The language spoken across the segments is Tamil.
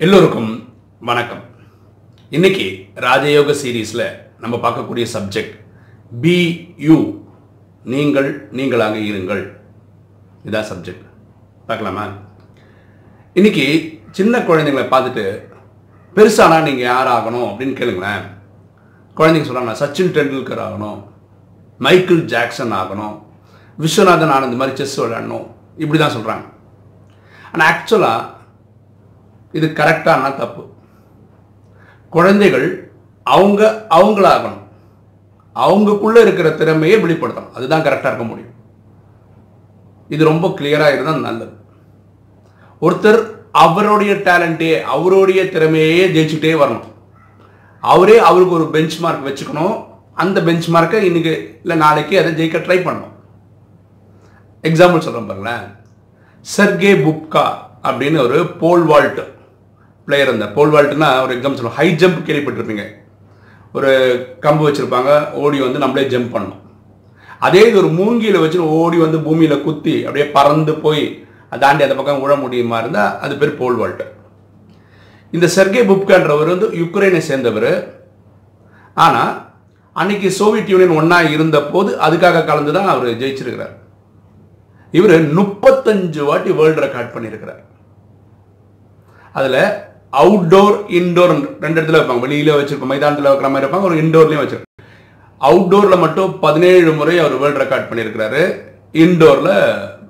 எல்லோருக்கும் வணக்கம். இன்னைக்கு ராஜயோக சீரீஸில் நம்ம பார்க்கக்கூடிய சப்ஜெக்ட் பி யூ நீங்கள் நீங்களாக இருங்கள். இதான் சப்ஜெக்ட் பார்க்கலாமா? இன்னைக்கு சின்ன குழந்தைங்களை பார்த்துட்டு பெருசானா நீங்கள் யார் ஆகணும் அப்படின்னு கேளுங்களேன். குழந்தைங்க சொல்கிறாங்க சச்சின் டெண்டுல்கர் ஆகணும் மைக்கேல் ஜாக்சன் ஆகணும் விஸ்வநாதன் ஆனந்த் மாதிரி செஸ் விளையாடணும் இப்படி தான் சொல்கிறாங்க ஆனால் ஆக்சுவலாக இது கரெக்டான தப்பு. குழந்தைகள் அவங்க அவங்களாகணும். அவங்களுக்குள்ள இருக்கிற திறமையை வெளிப்படுத்தணும். அதுதான் கரெக்டாக இருக்க முடியும். இது ரொம்ப கிளியராக இருந்தால் நல்லது. ஒருத்தர் அவருடைய டேலண்ட்டே அவருடைய திறமையே ஜெயிச்சுட்டே வரணும். அவரே அவருக்கு ஒரு பெஞ்ச் மார்க் வச்சுக்கணும். அந்த பெஞ்ச் மார்க்கை இன்னைக்கு இல்லை நாளைக்கு அதை ஜெயிக்க ட்ரை பண்ணணும். எக்ஸாம்பிள் சொல்கிறேன் பாருங்களேன். சர்கே புப்கா அப்படின்னு ஒரு போல் வால்ட்டு பிளேயர் அந்த போல் வால்ட்னா ஒரு எக்ஸாம்பிள் சொல்லுவோம். ஹை ஜம்ப் கேள்விப்பட்டிருப்பீங்க. ஒரு கம்பு வச்சுருப்பாங்க ஓடி வந்து நம்மளே ஜம்ப் பண்ணணும். அதே இது ஒரு மூங்கியில் வச்சு ஓடி வந்து பூமியில் குத்தி அப்படியே பறந்து போய் தாண்டி அந்த பக்கம் உழ முடியுமா இருந்தால் அது பேர் போல் வால்ட் இந்த செர்கே புப்கான்றவர் வந்து யுக்ரைனை சேர்ந்தவர். ஆனால் அன்னைக்கு சோவியத் யூனியன் ஒன்றா இருந்த போது அதுக்காக கலந்து தான் அவர் ஜெயிச்சிருக்கிறார். இவர் முப்பத்தஞ்சு வாட்டி வேர்ல்டு ரெக்கார்ட் பண்ணியிருக்கிறார் அதில் அவுட்டோர் இன்டோர் ரெண்டு இடத்துல வைப்பாங்க. வெளியில வச்சிருப்போம் மைதானத்தில் வைக்கிற மாதிரி வைப்பாங்க ஒரு இன்டோர்லேயும் வச்சிருப்பாங்க அவுட்டோரில் மட்டும் பதினேழு முறை அவர் வேர்ல்டு ரெக்கார்ட் பண்ணியிருக்கிறாரு. இன்டோரில்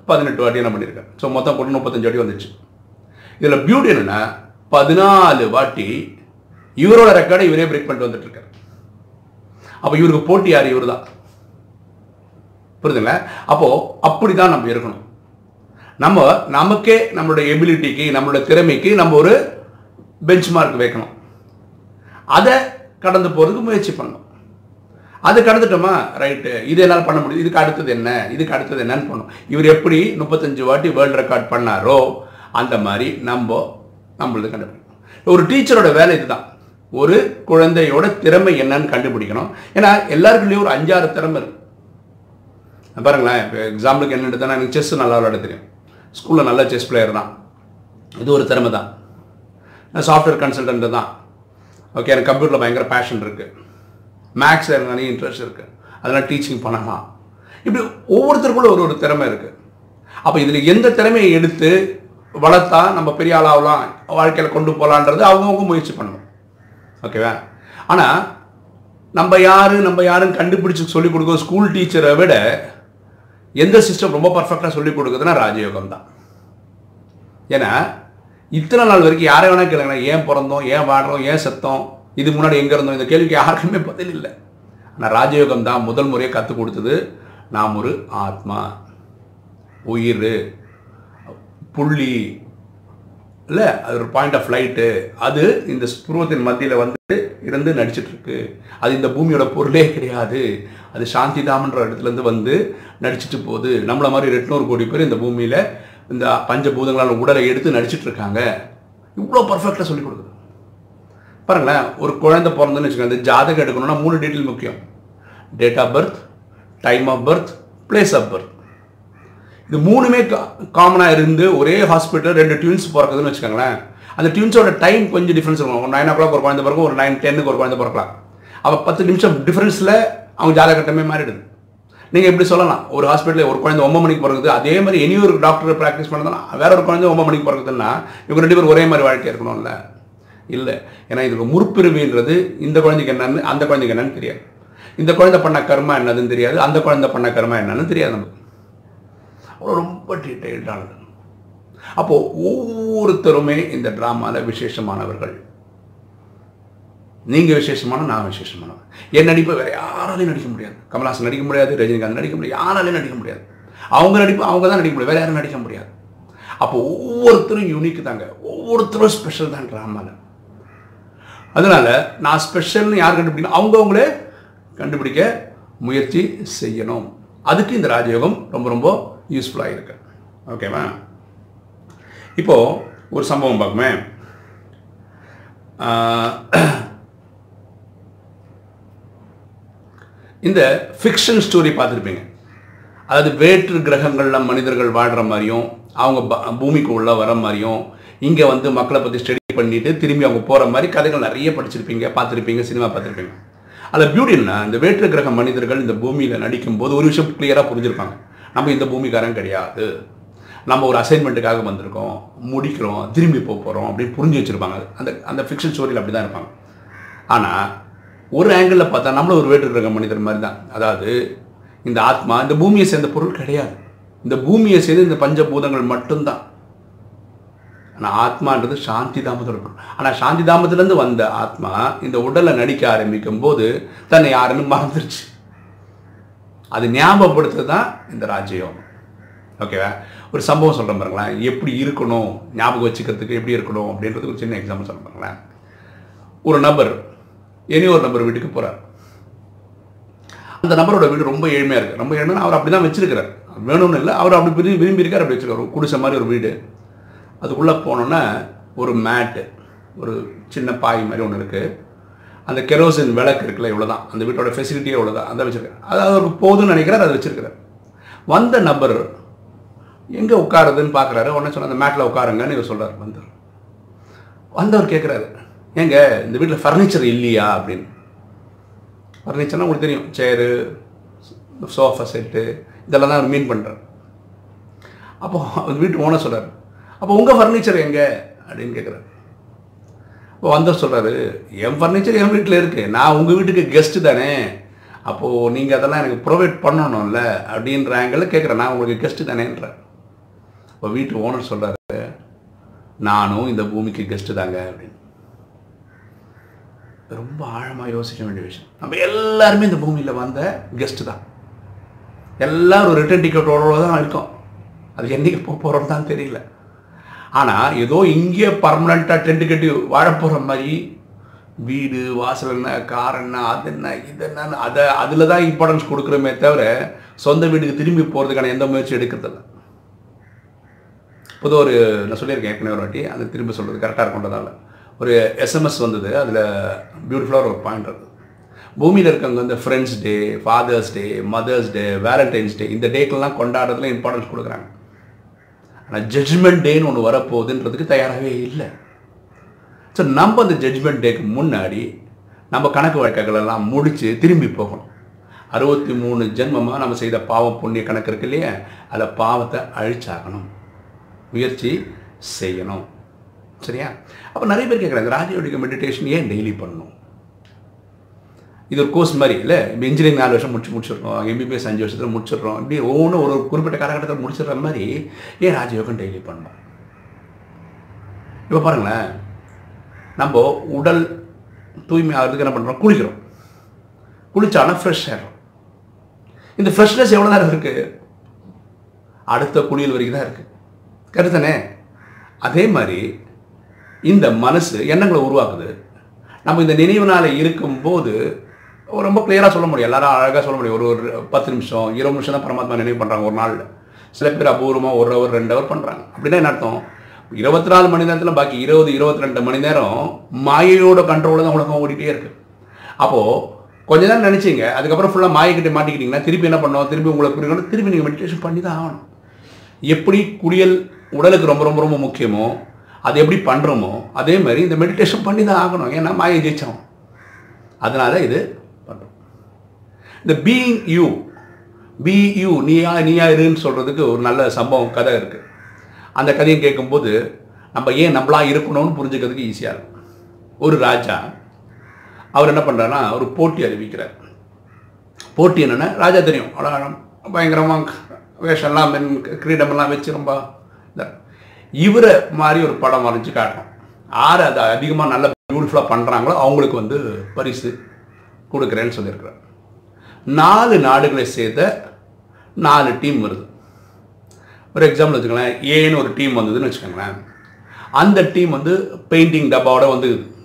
பதினெட்டு வாட்டி என்ன பண்ணியிருக்காரு. ஸோ மொத்தம் கூட முப்பத்தஞ்சு வாட்டி வந்துச்சு. இதில் பியூட்டி என்னன்னா பதினாலு வாட்டி இவரோட ரெக்கார்டை இவரே பிரேக் பண்ணிட்டு வந்துட்டு இருக்காரு அப்போ இவருக்கு போட்டி யார்? இவர் தான். புரியுதுங்களா? அப்போ அப்படிதான் நம்ம இருக்கணும். நம்ம நமக்கே நம்மளுடைய எபிலிட்டிக்கு நம்மளோட திறமைக்கு நம்ம ஒரு பெஞ்ச் மார்க் வைக்கணும். அதை கடந்து போகிறதுக்கு முயற்சி பண்ணணும். அது கடந்துட்டோமா? ரைட்டு இது என்னால் பண்ண முடியும் இதுக்கு அடுத்தது என்ன? இதுக்கு அடுத்தது என்னன்னு பண்ணணும் இவர் எப்படி முப்பத்தஞ்சு வாட்டி வேர்ல்டு ரெக்கார்ட் பண்ணாரோ அந்த மாதிரி நம்ம நம்மளது கண்டுபிடிக்கணும். ஒரு டீச்சரோட வேலை இதுதான். ஒரு குழந்தையோட திறமை என்னன்னு கண்டுபிடிக்கணும். ஏன்னா எல்லாருக்குள்ளேயும் ஒரு அஞ்சாறு திறமை இருக்கு. பாருங்களேன் இப்போ எக்ஸாம்பிளுக்கு என்ன எடுத்தேன்னா எனக்கு செஸ் நல்லா விளையாட தெரியும். ஸ்கூலில் நல்ல செஸ் பிளேயர் தான். இது ஒரு திறமை தான் சாஃப்ட்வேர் கன்சல்டன்ட் தான். ஓகே எனக்கு கம்ப்யூட்டரில் பயங்கர பேஷன் இருக்குது மேக்ஸில் எனக்கு நிறைய இன்ட்ரெஸ்ட் இருக்குது அதெல்லாம் டீச்சிங் பண்ணலாம். இப்படி ஒவ்வொருத்தருக்குள்ள ஒரு ஒரு திறமை இருக்குது அப்போ இதில் எந்த திறமையை எடுத்து வளர்த்தா நம்ம பெரிய ஆளாகலாம் வாழ்க்கையில் கொண்டு போகலான்றது அவங்கவுங்க முயற்சி பண்ணணும் ஓகேவா ஆனால் நம்ம யார் நம்ம யாருன்னு கண்டுபிடிச்சி சொல்லிக் கொடுக்க ஸ்கூல் டீச்சரை விட எந்த சிஸ்டம் ரொம்ப பர்ஃபெக்டாக சொல்லிக் கொடுக்குதுன்னா ராஜயோகம் தான் ஏன்னா இத்தனை நாள் வரைக்கும் யாரை வேணா கேளுங்க ஏன் பிறந்தோம் ஏன் வாடுறோம் ஏன் செத்தோம் இது முன்னாடி எங்கே இருந்தோம் இந்த கேள்விக்கு யாருக்குமே பதில் இல்லை. ஆனால் ராஜயோகம் தான் முதல் முறையை கற்றுக் கொடுத்தது. நாம் ஒரு ஆத்மா. உயிர் புள்ளி இல்லை அது ஒரு பாயிண்ட் ஆஃப் லைட்டு அது இந்த ஸ்புருவத்தின் மத்தியில் வந்து இருந்து நடிச்சிட்ருக்கு அது இந்த பூமியோட பொருளே கிடையாது. அது சாந்தி தாமன்ற இடத்துலேருந்து வந்து நடிச்சிட்டு போகுது. நம்மளை மாதிரி எட்நூறு கோடி பேர் இந்த பூமியில் இந்த பஞ்சபூதங்களால் உடலை எடுத்து நடிச்சிட்டு இருக்காங்க இவ்வளோ பர்ஃபெக்டாக சொல்லிக் கொடுக்குது. பாருங்களேன் ஒரு குழந்தை பிறந்துன்னு வச்சுக்கோங்க இந்த ஜாதகம் எடுக்கணும்னா மூணு டீட்டெயில் முக்கியம். Date of birth time of birth place of birth இது மூணுமே காமனாக இருந்து ஒரே ஹாஸ்பிட்டல் ரெண்டு டியூன்ஸ் பிறக்குதுன்னு வச்சுக்கோங்களேன். அந்த டியூன்ஸோட டைம் கொஞ்சம் டிஃப்ரென்ஸ் இருக்கும். ஒரு நைன் ஓ கிளாக் ஒரு குழந்தை பிறக்கும் ஒரு நைன் டென்னுக்கு ஒரு குழந்தை பிறக்கலாம். அப்போ பத்து நிமிஷம் டிஃப்ரென்ஸில் அவங்க ஜாதகட்டமே மாறிடுது. நீங்கள் எப்படி சொல்லலாம். ஒரு ஹாஸ்பிட்டலில் ஒரு குழந்தை ஒம்பது மணிக்கு பிறகுது அதே மாதிரி இனி ஒரு டாக்டர் ப்ராக்டிஸ் பண்ணதுனா வேற ஒரு குழந்தை ஒம்பது மணிக்கு பிறகுதுன்னா இவங்க ரெண்டு பேரும் ஒரே மாதிரி வாழ்க்கை இருக்கணும்ல? இல்லை. ஏன்னா இதுக்கு முற்பிரிவுன்றது இந்த குழந்தைக்கு என்னன்னு அந்த குழந்தைக்கு என்னன்னு தெரியாது. இந்த குழந்தை பண்ண கர்மா என்னதுன்னு தெரியாது அந்த குழந்தை பண்ண கர்மா என்னன்னு தெரியாது நமக்கு. அவ்வளோ ரொம்ப டீட்டெயில்டானது அப்போது ஒவ்வொருத்தருமே இந்த ட்ராமாவில் விசேஷமானவர்கள். நீங்கள் விசேஷமான நான் விசேஷமானவன் என் நடிப்பை வேறு யாராலையும் நடிக்க முடியாது. கமல்ஹாசன் நடிக்க முடியாது ரஜினிகாந்த் நடிக்க முடியாது யாராலையும் நடிக்க முடியாது. அவங்க நடிப்பு அவங்க தான் நடிக்க முடியும் வேறு யாரும் நடிக்க முடியாது. அப்போ ஒவ்வொருத்தரும் யூனிக் தாங்க. ஒவ்வொருத்தரும் ஸ்பெஷல் தான் ட்ராமாவில் அதனால் நான் ஸ்பெஷல்னு யார் கண்டுபிடிக்கணும்? அவங்கவுங்களே கண்டுபிடிக்க முயற்சி செய்யணும். அதுக்கு இந்த ராஜயோகம் ரொம்ப ரொம்ப யூஸ்ஃபுல்லாக இருக்கு. ஓகேவா இப்போது ஒரு சம்பவம் பார்க்குமே இந்த ஃபிக்ஷன் ஸ்டோரி பார்த்துருப்பீங்க. அதாவது வேற்று கிரகங்களில் மனிதர்கள் வாழ்கிற மாதிரியும் அவங்க ப- பூமிக்கு உள்ளே வர மாதிரியும் இங்கே வந்து மக்களை பற்றி ஸ்டடி பண்ணிட்டு திரும்பி அவங்க போகிற மாதிரி கதைகள் நிறைய படிச்சிருப்பீங்க பார்த்துருப்பீங்க சினிமா பார்த்துருப்பீங்க. அதில் பியூட்டி என்ன? இந்த வேற்று கிரக மனிதர்கள் இந்த பூமியில் நடிக்கும் போது ஒரு விஷயம் கிளியராக புரிஞ்சிருப்பாங்க. நம்ம இந்த பூமிக்காரன் கிடையாது. நம்ம ஒரு அசைன்மெண்ட்டுக்காக வந்திருக்கோம் முடிக்கிறோம் திரும்பி போக போகிறோம் அப்படின்னு புரிஞ்சு வச்சுருப்பாங்க. அந்த அந்த ஃபிக்ஷன் ஸ்டோரியில் அப்படி தான் இருப்பாங்க. ஆனால் ஒரு ஆங்கிளில் பார்த்தா நம்மளும் ஒரு வேட்டு கிரக மனிதர் மாதிரி தான் அதாவது இந்த ஆத்மா இந்த பூமியை சேர்ந்த பொருள் கிடையாது. இந்த பூமியை சேர்ந்து இந்த பஞ்சபூதங்கள் மட்டும்தான். ஆனால் ஆத்மான்றது சாந்தி தாமத பொருள். ஆனால் சாந்தி தாமத்திலேருந்து வந்த ஆத்மா இந்த உடலை நடிக்க ஆரம்பிக்கும் போது தன்னை யாருன்னு மறந்துருச்சு. அது ஞாபகப்படுத்துறது தான் இந்த ராஜயோகம். ஓகேவா ஒரு சம்பவம் சொல்கிறேன் பாருங்களேன். எப்படி இருக்கணும் ஞாபகம் வச்சுக்கிறதுக்கு எப்படி இருக்கணும் அப்படின்றது ஒரு சின்ன எக்ஸாம்பிள் சொல்ல பாருங்களேன். ஒரு நபர் இனி ஒரு நபர் வீட்டுக்கு போகிறார் அந்த நபரோட வீடு ரொம்ப ஏழ்மையாக இருக்குது ரொம்ப ஏழ்மையாக அவர் அப்படி தான் வச்சிருக்கிறார். வேணும்னு இல்லை அவர் அப்படி விரும்பி விரும்பி இருக்கார் அப்படி வச்சிருக்காரு. ஒரு குடிசை மாதிரி ஒரு வீடு. அதுக்குள்ளே போனோன்னா ஒரு மேட்டு ஒரு சின்ன பாய் மாதிரி ஒன்று இருக்குது அந்த கெரோசின் விளக்கு இருக்குல்ல இவ்வளோ தான் அந்த வீட்டோட ஃபெசிலிட்டியே இவ்வளோ தான் அதை வச்சுருக்காரு. அது அவருக்கு போதும்னு நினைக்கிறார் அதை வச்சுருக்கிறார். வந்த நபர் எங்கே உட்காருதுன்னு பார்க்குறாரு உடனே சொன்ன அந்த மேட்டில் உட்காருங்கன்னு இவர் சொல்கிறார் வந்தவர் வந்தவர் கேட்குறாரு ஏங்க இந்த வீட்டில் ஃபர்னிச்சர் இல்லையா அப்படின்னு. ஃபர்னிச்சர்னால் உங்களுக்கு தெரியும் சேரு சோஃபா செட்டு இதெல்லாம் தான் மீன் பண்ணுறேன் அப்போ அந்த வீட்டு ஓனர் சொல்கிறார் அப்போ உங்கள் ஃபர்னிச்சர் எங்கே? அப்படின்னு கேட்குறாரு இப்போ வந்தவர் சொல்கிறாரு என் ஃபர்னிச்சர் என் வீட்டில் இருக்குது நான் உங்கள் வீட்டுக்கு கெஸ்ட்டு தானே. அப்போது நீங்கள் அதெல்லாம் எனக்கு ப்ரொவைட் பண்ணணும்ல அப்படின்ற ஆங்கிளில் கேட்குறேன் நான் உங்களுக்கு கெஸ்ட்டு தானேன்றேன் இப்போ வீட்டு ஓனர் சொல்கிறாரு நானும் இந்த பூமிக்கு கெஸ்ட்டு தாங்க அப்படின்னு. ரொம்ப ஆழமாக யோசிக்க வேண்டிய விஷயம். நம்ம எல்லாருமே இந்த பூமியில் வந்த கெஸ்ட்டு தான். எல்லாரும் ஒரு ரிட்டர்ன் டிக்கெட்டோட தான் இருக்கோம். அது என்றைக்கு போக போகிறோம் தான் தெரியல. ஆனால் ஏதோ இங்கே பர்மனண்ட்டாக டென்ட் கட்டி வாழ போகிற மாதிரி வீடு வாசல் என்ன கார் என்ன அது என்ன இது என்னன்னு அதை அதில் தான் இம்பார்ட்டன்ஸ் கொடுக்குறோமே தவிர சொந்த வீட்டுக்கு திரும்பி போகிறதுக்கான எந்த முயற்சி எடுக்கிறதில்ல பொதுவாக ஒரு நான் சொல்லியிருக்கேன் ஏற்கனவே ஒரு வாட்டி அதை திரும்ப சொல்கிறது கரெக்டாக இருக்கும்ன்றதால. ஒரு எஸ்எம்எஸ் வந்தது அதில் பியூட்டிஃபுல்லாக ஒரு பாயிண்ட் இருக்குது பூமியில் இருக்கவங்க வந்து friends day father's day mother's day Valentine's day இந்த டேக்கெல்லாம் கொண்டாடுறதுல இம்பார்ட்டன்ஸ் கொடுக்குறாங்க. ஆனால் ஜட்ஜ்மெண்ட் டேன்னு ஒன்று வரப்போகுதுன்றதுக்கு தயாராகவே இல்லை. ஸோ நம்ம அந்த ஜட்ஜ்மெண்ட் டேக்கு முன்னாடி நம்ம கணக்கு வழக்குகளெல்லாம் முடித்து திரும்பி போகணும். அறுபத்தி மூணு ஜென்மமாக நம்ம செய்த பாவம் புண்ணிய கணக்கு இருக்கு இல்லையா? அதில் பாவத்தை அழிச்சாகணும். முயற்சி செய்யணும். சரியா? அப்போ நிறைய பேர் கேட்குறாங்க ராஜயோகிக மெடிடேஷன் ஏன் டெய்லி பண்ணணும்? இது ஒரு கோர்ஸ் மாதிரி இல்லை? இப்போ இன்ஜினியரிங் நாலு வருஷம் முடிச்சு முடிச்சிடுறோம். எம்பிபிஎஸ் அஞ்சு வருஷத்தில் முடிச்சிடுறோம். இப்படி ஒவ்வொன்றும் ஒரு குறிப்பிட்ட காலகட்டத்தில் முடிச்சிடுற மாதிரி ஏன் ராஜயோகம் டெய்லி பண்ணணும்? இப்போ பாருங்களேன் நம்ம உடல் தூய்மை ஆகிறதுக்கு என்ன பண்ணுறோம் குளிக்கிறோம். குளிச்சாலும் ஃப்ரெஷ் ஆகிடும் இந்த ஃப்ரெஷ்னஸ் எவ்வளோ நேரம் இருக்குது அடுத்த குளியல் வரைக்கும் தான் இருக்குது கருத்தனே? அதே மாதிரி இந்த மனசு எண்ணங்களை உருவாக்குது. நம்ம இந்த நினைவுனால இருக்கும்போது ரொம்ப கிளியராக சொல்ல முடியும். எல்லாரும் அழகாக சொல்ல முடியும். ஒரு ஒரு பத்து நிமிஷம் இருபது நிமிஷம் தான் பரமாத்மா நினைவு பண்ணுறாங்க ஒரு நாளில். சில பேர் அபூர்வமாக ஒரு ஹவர் ரெண்டு ஹவர் பண்ணுறாங்க அப்படின்னா என்ன அர்த்தம்? இருபத்தி நாலு மணி நேரத்தில் பாக்கி இருபது இருபத்தி ரெண்டு மணி நேரம் மாயையோட கண்ட்ரோலில் தான் உலகம் ஓடிட்டே இருக்கு. அப்போது கொஞ்ச நேரம் நினச்சிங்க. அதுக்கப்புறம் ஃபுல்லாக மாயக்கிட்ட மாட்டிக்கிட்டிங்கன்னா திருப்பி என்ன பண்ணுவோம் திருப்பி உங்களுக்கு புரியணும் திருப்பி நீங்கள் மெடிடேஷன் பண்ணி தான் ஆகணும். எப்படி குளியல் உடலுக்கு ரொம்ப ரொம்ப ரொம்ப முக்கியமோ அது எப்படி பண்ணுறோமோ அதே மாதிரி இந்த மெடிடேஷன் பண்ணி தான் ஆகணும். ஏன்னா மாயை ஜெயிச்சோம் அதனால் இது பண்ணுறோம் இந்த பீயிங் யூ பி யூ நீயா நீயா இருன்னு சொல்கிறதுக்கு ஒரு நல்ல சம்பவம் கதை இருக்குது அந்த கதையை கேட்கும்போது நம்ம ஏன் நம்மளாக இருக்கணும்னு புரிஞ்சுக்கிறதுக்கு ஈஸியாக இருக்கும். ஒரு ராஜா அவர் என்ன பண்ணுறாருன்னா ஒரு போட்டி அறிவிக்கிறார். போட்டி என்னென்னா ராஜா தெரியும். பயங்கரமாக வேஷம்லாம் மென் கிரீடமெல்லாம் வச்சு ரொம்ப இவரை மாதிரி ஒரு படம் வரைஞ்சி காட்டணும் யார் அதை அதிகமாக நல்ல பியூட்டிஃபுல்லாக பண்ணுறாங்களோ அவங்களுக்கு வந்து பரிசு கொடுக்குறேன்னு சொல்லியிருக்கிறார். நாலு நாடுகளை சேர்த்த நாலு டீம் வருது. ஒரு எக்ஸாம்பிள் வச்சுக்கோங்களேன் ஏன்னு ஒரு டீம் வந்ததுன்னு வச்சுக்கோங்களேன். அந்த டீம் வந்து பெயிண்டிங் டப்பாவோட வந்து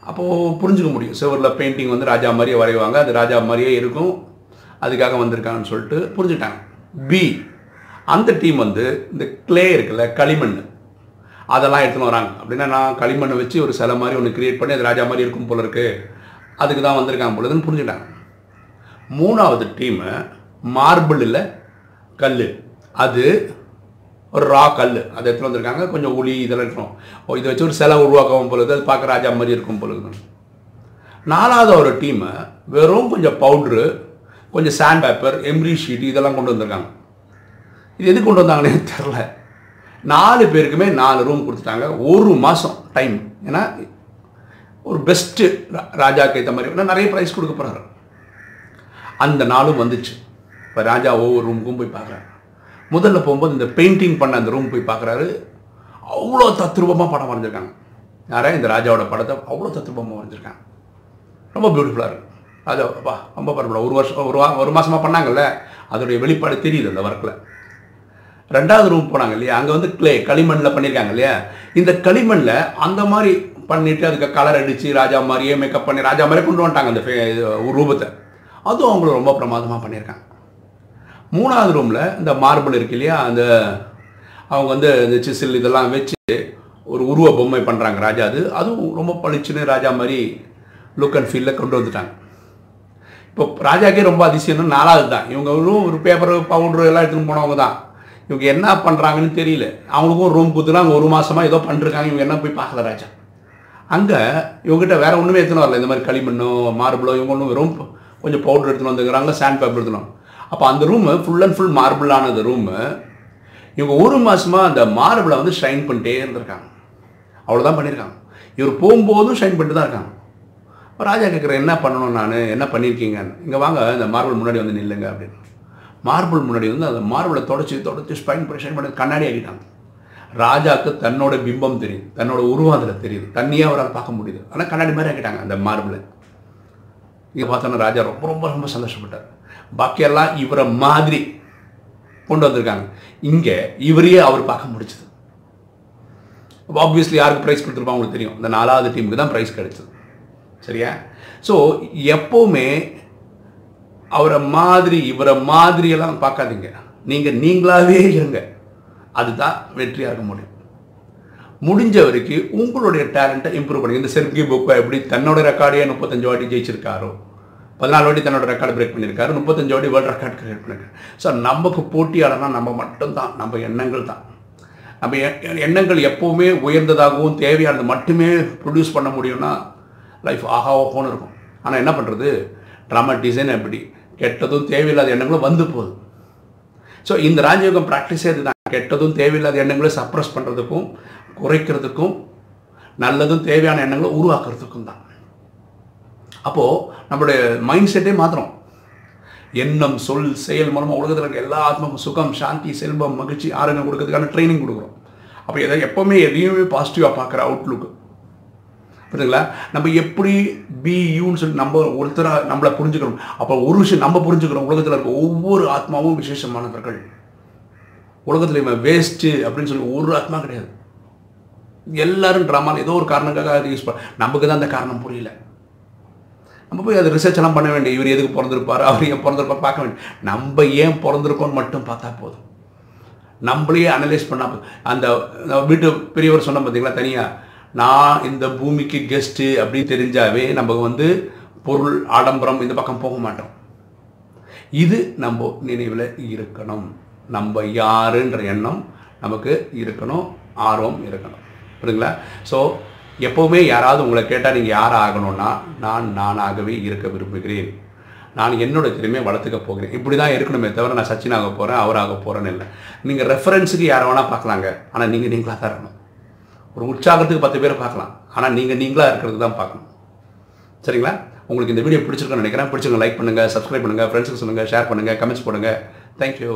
அப்போது புரிஞ்சுக்க முடியும். சிவரில் பெயிண்டிங் வந்து ராஜா மாதிரியே வரைவாங்க. அது ராஜா மாதிரியே இருக்கும். அதுக்காக வந்திருக்காங்கன்னு சொல்லிட்டு புரிஞ்சுட்டாங்க பி அந்த டீம் வந்து இந்த கிளே இருக்குல்ல களிமண் அதெல்லாம் எடுத்துன்னு வராங்க. அப்படின்னா நான் களிமண்ணை வச்சு ஒரு சிலை மாதிரி ஒன்று கிரியேட் பண்ணி அது ராஜா மாதிரி இருக்கும் போல இருக்கு. அதுக்கு தான் வந்திருக்காங்க பொழுதுன்னு புரிஞ்சுட்டாங்க மூணாவது டீமு மார்பிள் இல்லை கல் அது ஒரு ரா கல் அதை எடுத்துகிட்டு வந்திருக்காங்க. கொஞ்சம் உளி இதெல்லாம் இருக்கணும் ஓ இதை வச்சு ஒரு சிலை உருவாக்கவும் பொழுது அது பார்க்க ராஜா மாதிரி இருக்கும் பொழுது நாலாவது ஒரு டீமை வெறும் கொஞ்சம் பவுட்ரு கொஞ்சம் சாண்ட் பேப்பர் எம்ரி ஷீட் இதெல்லாம் கொண்டு வந்திருக்காங்க. இது எது கொண்டு வந்தாங்கன்னே தெரில நாலு பேருக்குமே நாலு ரூம் கொடுத்துட்டாங்க. ஒரு மாதம் டைம் ஏன்னா ஒரு பெஸ்ட்டு ராஜாக்கு ஏற்ற மாதிரி. ஏன்னா நிறைய ப்ரைஸ் கொடுக்க போகிறாரு அந்த நாளும் வந்துச்சு. இப்போ ராஜா ஒவ்வொரு ரூமுக்கும் போய் பார்க்குறாரு. முதல்ல போகும்போது இந்த பெயிண்டிங் பண்ண அந்த ரூம் போய் பார்க்குறாரு. அவ்வளோ தத்ரூபமாக படம் வரைஞ்சிருக்காங்க. யாரா? இந்த ராஜாவோட படத்தை அவ்வளோ தத்ரூபமாக வரைஞ்சிருக்காங்க. ரொம்ப பியூட்டிஃபுல்லாக இருக்குது ராஜா அப்பா ரொம்ப பரவாயில்ல ஒரு வருஷம் ஒரு ஒரு மாதமாக பண்ணாங்கல்ல. அதோடைய வெளிப்பாடு தெரியுது அந்த ஒர்க்கில் ரெண்டாவது ரூம் போனாங்க இல்லையா? அங்கே வந்து கிளே களிமண்ணில் பண்ணியிருக்காங்க இல்லையா? இந்த களிமண்ணில் அந்த மாதிரி பண்ணிட்டு அதுக்கு கலர் அடித்து ராஜா மாதிரியே மேக்கப் பண்ணி ராஜா மாதிரியே கொண்டு வந்துட்டாங்க அந்த ஃபே- ரூபத்தை. அதுவும் அவங்களும் ரொம்ப பிரமாதமாக பண்ணியிருக்காங்க மூணாவது ரூமில் இந்த மார்பிள் இருக்கு இல்லையா? அந்த அவங்க வந்து இந்த சிசில் இதெல்லாம் வச்சு ஒரு உருவ பொம்மை பண்ணுறாங்க ராஜா அது. அதுவும் ரொம்ப பளிச்சுன்னு ராஜா மாதிரி லுக் அண்ட் ஃபீலில் கொண்டு வந்துட்டாங்க. இப்போ ராஜாக்கே ரொம்ப அதிசயம்னு நாலாவது தான். இவங்களும் ஒரு பேப்பர் பவுட்ரு எல்லாம் எடுத்துன்னு போனவங்க தான். இவங்க என்ன பண்ணுறாங்கன்னு தெரியல. அவங்களுக்கும் ரூம் கொடுத்துனா ஒரு மாதமாக ஏதோ பண்ணிருக்காங்க இவங்க என்ன போய் பார்க்கல ராஜா? அங்கே இவங்ககிட்ட வேறு ஒன்றுமே எடுத்துன்னு வரல. இந்த மாதிரி களிமண்ணோ மார்பிளோ இவங்க ஒன்றும் ரூம் கொஞ்சம் பவுடர் எடுத்துன்னு வந்துக்கிறாங்க சாண்ட் பேப்பர் எடுத்துனோம் அப்போ அந்த ரூமு ஃபுல் அண்ட் ஃபுல் மார்பிளானது ரூமு இவங்க ஒரு மாதமாக அந்த மார்பிளை வந்து ஷைன் பண்ணிட்டே இருந்திருக்காங்க. அவ்வளோதான் பண்ணியிருக்காங்க இவர் போகும்போதும் ஷைன் பண்ணிட்டு தான் இருக்காங்க ராஜா கேட்குற என்ன பண்ணணும் நான்? என்ன பண்ணியிருக்கீங்கன்னு இங்கே வாங்க இந்த மார்பிள் முன்னாடி வந்து நில்லுங்க அப்படின்னு. மார்பிள் முன்னாடி வந்து அந்த மார்பிளை தொடச்சி தொடச்சி ஸ்பைன் பிரஷன் பண்ணி கண்ணாடி ஆகிட்டாங்க ராஜாவுக்கு தன்னோட பிம்பம் தெரியுது தன்னோட உருவம் அதில் தெரியுது. தண்ணியாக அவரால் பார்க்க முடியுது. ஆனால் கண்ணாடி மாதிரி ஆக்கிட்டாங்க அந்த மார்பிளை. இங்கே பார்த்தோன்னா ராஜா ரொம்ப ரொம்ப ரொம்ப சந்தோஷப்பட்டார். பாக்கியெல்லாம் இவரை மாதிரி கொண்டு வந்திருக்காங்க. இங்கே இவரையே அவர் பார்க்க முடிச்சது. அப்போ ஆப்வியஸ்லி யாருக்கு ப்ரைஸ் கொடுத்துருப்பாங்க உங்களுக்கு தெரியும். இந்த நாலாவது டீமுக்கு தான் ப்ரைஸ் கிடைச்சது. சரியா? ஸோ எப்போவுமே அவரை மாதிரி இவரை மாதிரியெல்லாம் பார்க்காதீங்க. நீங்கள் நீங்களாவே இருங்க அதுதான் வெற்றியாக இருக்க முடியும். முடிஞ்ச வரைக்கும் உங்களுடைய டேலண்ட்டை இம்ப்ரூவ் பண்ணுங்க இந்த செர்கி புக்கை எப்படி தன்னோட ரெக்கார்டையே முப்பத்தஞ்சு வாட்டி ஜெயிச்சிருக்காரோ பதினாலு வாட்டி தன்னோட ரெக்கார்டு பிரேக் பண்ணியிருக்காரு முப்பத்தஞ்சு வாட்டி வேர்ல்டு ரெக்கார்டு கிரியேட் பண்ணியிருக்காரு. ஸோ நமக்கு போட்டியாளர்னா நம்ம மட்டும்தான் நம்ம எண்ணங்கள் தான். நம்ம எ- எண்ணங்கள் எப்போவுமே உயர்ந்ததாகவும் தேவையானது மட்டுமே ப்ரொடியூஸ் பண்ண முடியும்னா லைஃப் ஆஹா ஓஹோன்னு இருக்கும். ஆனால் என்ன பண்ணுறது ட்ராமா டிசைன் அப்படி கெட்டதும் தேவையில்லாத எண்ணங்களும் வந்து போகுது. ஸோ இந்த ராஜயோகம் ப்ராக்டிஸே இதுதான். கெட்டதும் தேவையில்லாத எண்ணங்களை சப்ரஸ் பண்ணுறதுக்கும் குறைக்கிறதுக்கும் நல்லதும் தேவையான எண்ணங்களை உருவாக்குறதுக்கும் தான். அப்போது நம்மளுடைய மைண்ட் செட்டே மாத்திரம் எண்ணம் சொல் செயல் மூலமாக உலகத்தில் இருக்க எல்லா ஆத்மக்கும் சுகம் சாந்தி செல்வம் மகிழ்ச்சி ஆரோக்கியம் கொடுக்கறதுக்கான ட்ரைனிங் கொடுக்குறோம். அப்போ எதை எப்போவுமே எதையுமே பாசிட்டிவாக பார்க்குற அவுட்லுக்கு புரியுதுங்களா நம்ம எப்படி பி யூன்னு சொல்லி நம்ம ஒருத்தராக நம்மளை புரிஞ்சுக்கணும். அப்போ ஒரு விஷயம் நம்ம புரிஞ்சுக்கிறோம் உலகத்தில் இருக்க ஒவ்வொரு ஆத்மாவும் விசேஷமானவர்கள். உலகத்தில் இவன் வேஸ்ட்டு அப்படின்னு சொல்லி ஒரு ஆத்மா கிடையாது. எல்லாரும் ட்ராமாவில் ஏதோ ஒரு காரணத்துக்காக யூஸ் பண்ண நமக்கு தான் அந்த காரணம் புரியல. நம்ம போய் அது ரிசர்ச் எல்லாம் பண்ண வேண்டிய இவர் எதுக்கு பிறந்திருப்பார்? அவர் ஏன் பிறந்திருப்பார்? பார்க்க வேண்டிய நம்ம ஏன் பிறந்திருக்கோம்னு மட்டும் பார்த்தா போதும். நம்மளையே அனலைஸ் பண்ணால் அந்த அந்த வீட்டு பெரியவர் சொன்ன பார்த்தீங்களா தனியாக நான் இந்த பூமிக்கு கெஸ்ட்டு அப்படின்னு தெரிஞ்சாவே நம்ம வந்து பொருள் ஆடம்பரம் இந்த பக்கம் போக மாட்டோம். இது நம்ம நினைவில் இருக்கணும். நம்ம யாருன்ற எண்ணம் நமக்கு இருக்கணும் ஆர்வம் இருக்கணும். புரியுங்களா ஸோ எப்போவுமே யாராவது உங்களை கேட்டால் நீங்கள் யார் ஆகணும்னா நான் நானாகவே இருக்க விரும்புகிறேன். நான் என்னோட திறமையை வளர்த்துக்க போகிறேன். இப்படி தான் இருக்கணுமே தவிர நான் சச்சின் ஆக போகிறேன் அவராக போகிறேன்னு இல்லை நீங்கள் ரெஃபரன்ஸுக்கு யாரை வேணால் பார்க்கலாங்க. ஆனால் நீங்கள் நீங்களாக தான் இருக்கணும். ஒரு உற்சாகத்துக்கு பத்து பேரை பார்க்கலாம். ஆனால் நீங்கள் நீங்களாக இருக்கிறது தான் பார்க்கணும். சரிங்களா? உங்களுக்கு இந்த வீடியோ பிடிச்சிருக்குன்னு நினைக்கிறேன். பிடிச்சிருங்க லைக் பண்ணுங்கள் சப்ஸ்கிரைப் பண்ணுங்கள் ஃப்ரெண்ட்ஸுக்கு சொல்லுங்கள் ஷேர் பண்ணுங்கள் கமெண்ட்ஸ் போடுங்க. தேங்க்யூ